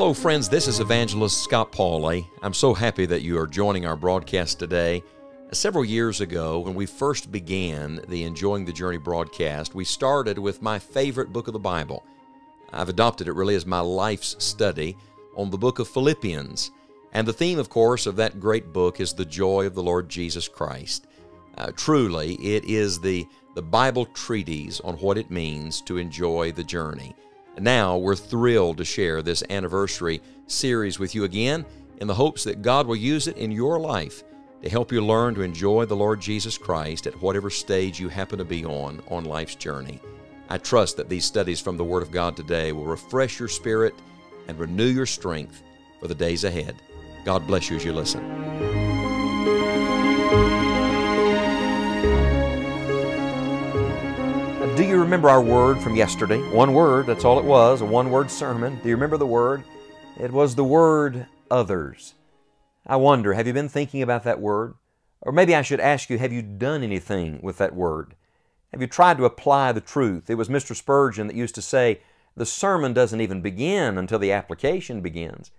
Hello, friends. This is Evangelist Scott Pauley. I'm so happy that you are joining our broadcast today. Several years ago, when we first began the Enjoying the Journey broadcast, we started with my favorite book of the Bible. I've adopted it really as my life's study on the book of Philippians. And the theme, of course, of that great book is the joy of the Lord Jesus Christ. Uh, truly, it is the, the Bible treatise on what it means to enjoy the journey. Now we're thrilled to share this anniversary series with you again in the hopes that God will use it in your life to help you learn to enjoy the Lord Jesus Christ at whatever stage you happen to be on on life's journey. I trust that these studies from the Word of God today will refresh your spirit and renew your strength for the days ahead. God bless you as you listen. You remember our word from yesterday? One word, that's all it was, a one word sermon. Do you remember the word? It was the word others. I wonder, have you been thinking about that word? Or maybe I should ask you, have you done anything with that word? Have you tried to apply the truth? It was Mr. Spurgeon that used to say, the sermon doesn't even begin until the application begins.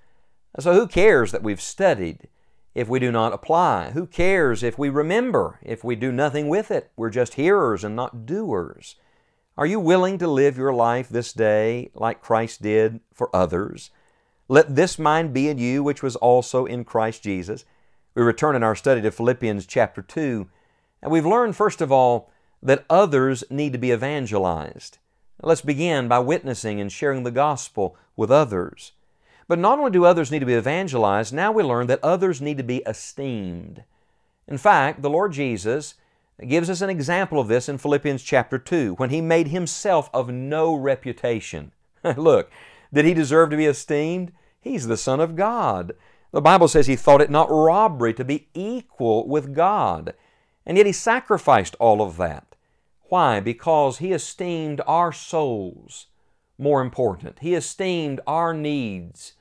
So who cares that we've studied if we do not apply? Who cares if we remember if we do nothing with it? We're just hearers and not doers. Are you willing to live your life this day like Christ did for others? Let this mind be in you, which was also in Christ Jesus. We return in our study to Philippians chapter 2, and we've learned, first of all, that others need to be evangelized. Let's begin by witnessing and sharing the gospel with others. But not only do others need to be evangelized, now we learn that others need to be esteemed. In fact, the Lord Jesus gives us an example of this in Philippians chapter 2 when He made Himself of no reputation. Look, did He deserve to be esteemed? He's the Son of God. The Bible says he thought it not robbery to be equal with God. And yet he sacrificed all of that. Why? Because he esteemed our souls more important. He esteemed our needs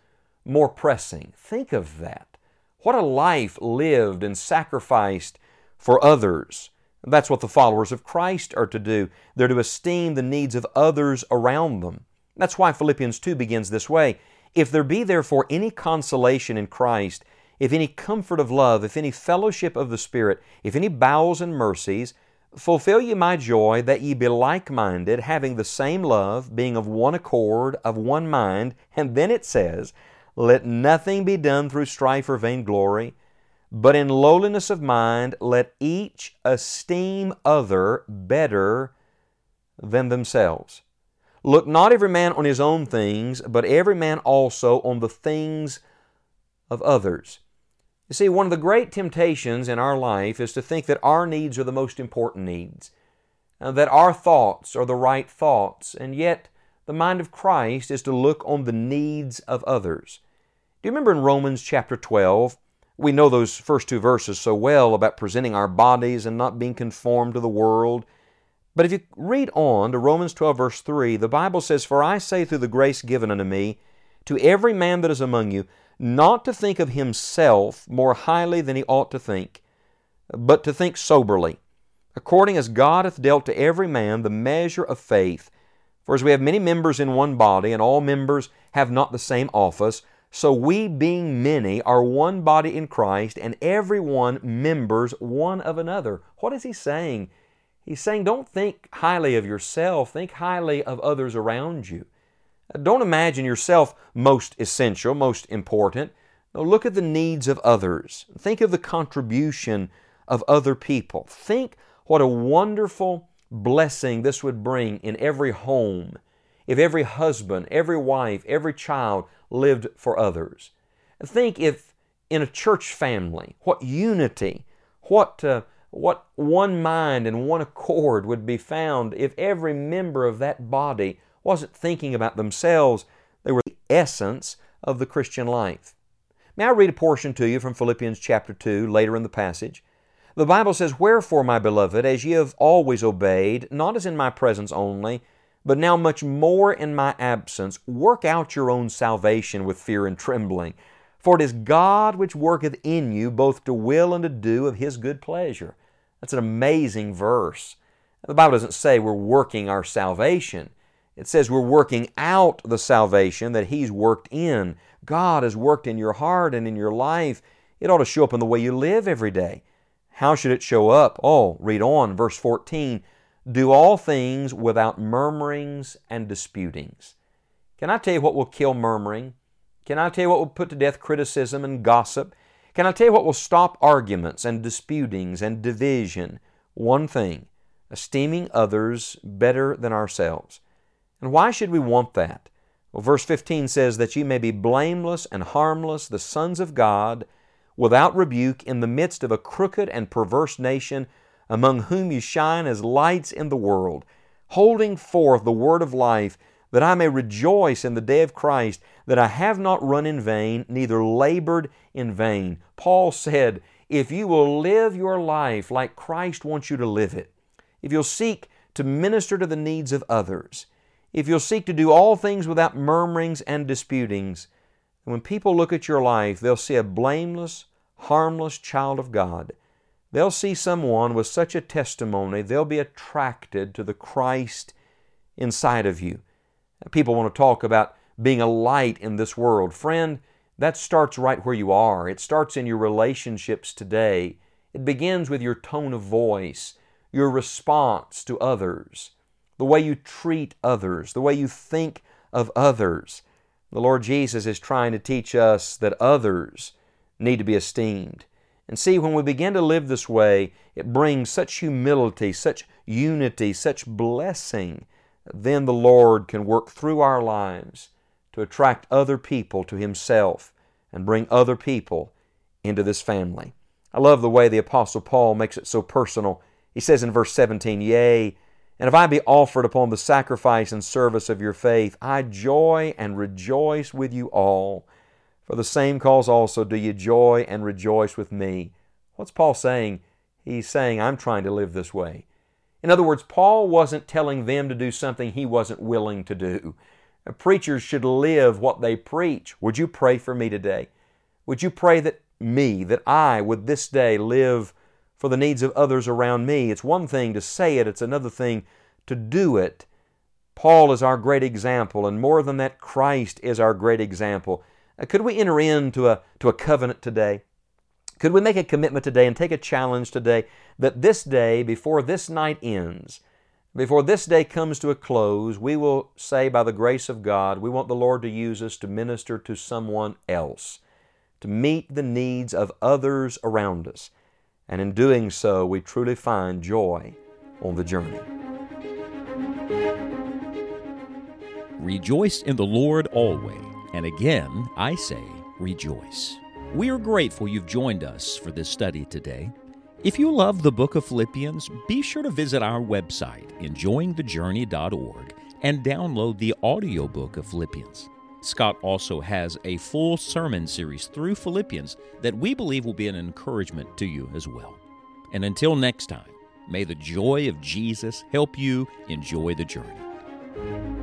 more pressing. Think of that. What a life lived and sacrificed for others. That's what the followers of Christ are to do. They're to esteem the needs of others around them. That's why Philippians 2 begins this way if there be therefore any consolation in Christ, if any comfort of love, if any fellowship of the Spirit, if any bowels and mercies, fulfill ye my joy that ye be like minded, having the same love, being of one accord, of one mind. And then it says, Let nothing be done through strife or vainglory, but in lowliness of mind let each esteem other better than themselves. Look not every man on his own things, but every man also on the things of others. You see, one of the great temptations in our life is to think that our needs are the most important needs, that our thoughts are the right thoughts, and yet the mind of Christ is to look on the needs of others. Do you remember in Romans chapter 12? We know those first two verses so well about presenting our bodies and not being conformed to the world but if you read on to Romans 12, verse 3, the Bible says, For I say through the grace given unto me, to every man that is among you, not to think of himself more highly than he ought to think, but to think soberly, according as God hath dealt to every man the measure of faith. For as we have many members in one body, and all members have not the same office, so we, being many, are one body in Christ, and every one members one of another. What is he saying? He's saying, don't think highly of yourself, think highly of others around you. Don't imagine yourself most essential, most important. No, look at the needs of others. Think of the contribution of other people. Think what a wonderful blessing this would bring in every home if every husband, every wife, every child lived for others. Think if in a church family, what unity, what uh, what one mind and one accord would be found if every member of that body wasn't thinking about themselves. They were the essence of the Christian life. May I read a portion to you from Philippians chapter 2 later in the passage? The Bible says, Wherefore, my beloved, as ye have always obeyed, not as in my presence only, but now much more in my absence, work out your own salvation with fear and trembling. For it is God which worketh in you both to will and to do of His good pleasure. That's an amazing verse. The Bible doesn't say we're working our salvation. It says we're working out the salvation that He's worked in. God has worked in your heart and in your life. It ought to show up in the way you live every day. How should it show up? Oh, read on, verse 14. Do all things without murmurings and disputings. Can I tell you what will kill murmuring? Can I tell you what will put to death criticism and gossip? Can I tell you what will stop arguments and disputings and division? One thing esteeming others better than ourselves. And why should we want that? Well, verse 15 says that you may be blameless and harmless, the sons of God, without rebuke, in the midst of a crooked and perverse nation, among whom you shine as lights in the world, holding forth the word of life, that I may rejoice in the day of Christ, that I have not run in vain, neither labored in vain. Paul said, if you will live your life like Christ wants you to live it, if you'll seek to minister to the needs of others, if you'll seek to do all things without murmurings and disputings, when people look at your life, they'll see a blameless, harmless child of God. They'll see someone with such a testimony, they'll be attracted to the Christ inside of you. People want to talk about being a light in this world. Friend, that starts right where you are. It starts in your relationships today. It begins with your tone of voice, your response to others, the way you treat others, the way you think of others. The Lord Jesus is trying to teach us that others need to be esteemed. And see, when we begin to live this way, it brings such humility, such unity, such blessing. Then the Lord can work through our lives to attract other people to Himself and bring other people into this family. I love the way the Apostle Paul makes it so personal. He says in verse 17, Yea, and if I be offered upon the sacrifice and service of your faith, I joy and rejoice with you all. For the same cause also do you joy and rejoice with me. What's Paul saying? He's saying, I'm trying to live this way. In other words, Paul wasn't telling them to do something he wasn't willing to do. Preachers should live what they preach. Would you pray for me today? Would you pray that me, that I would this day live for the needs of others around me? It's one thing to say it, it's another thing to do it. Paul is our great example, and more than that, Christ is our great example. Uh, could we enter into a, to a covenant today? Could we make a commitment today and take a challenge today that this day, before this night ends, before this day comes to a close, we will say, by the grace of God, we want the Lord to use us to minister to someone else, to meet the needs of others around us. And in doing so, we truly find joy on the journey. Rejoice in the Lord always. And again, I say, rejoice. We are grateful you've joined us for this study today. If you love the book of Philippians, be sure to visit our website, enjoyingthejourney.org, and download the audiobook of Philippians. Scott also has a full sermon series through Philippians that we believe will be an encouragement to you as well. And until next time, may the joy of Jesus help you enjoy the journey.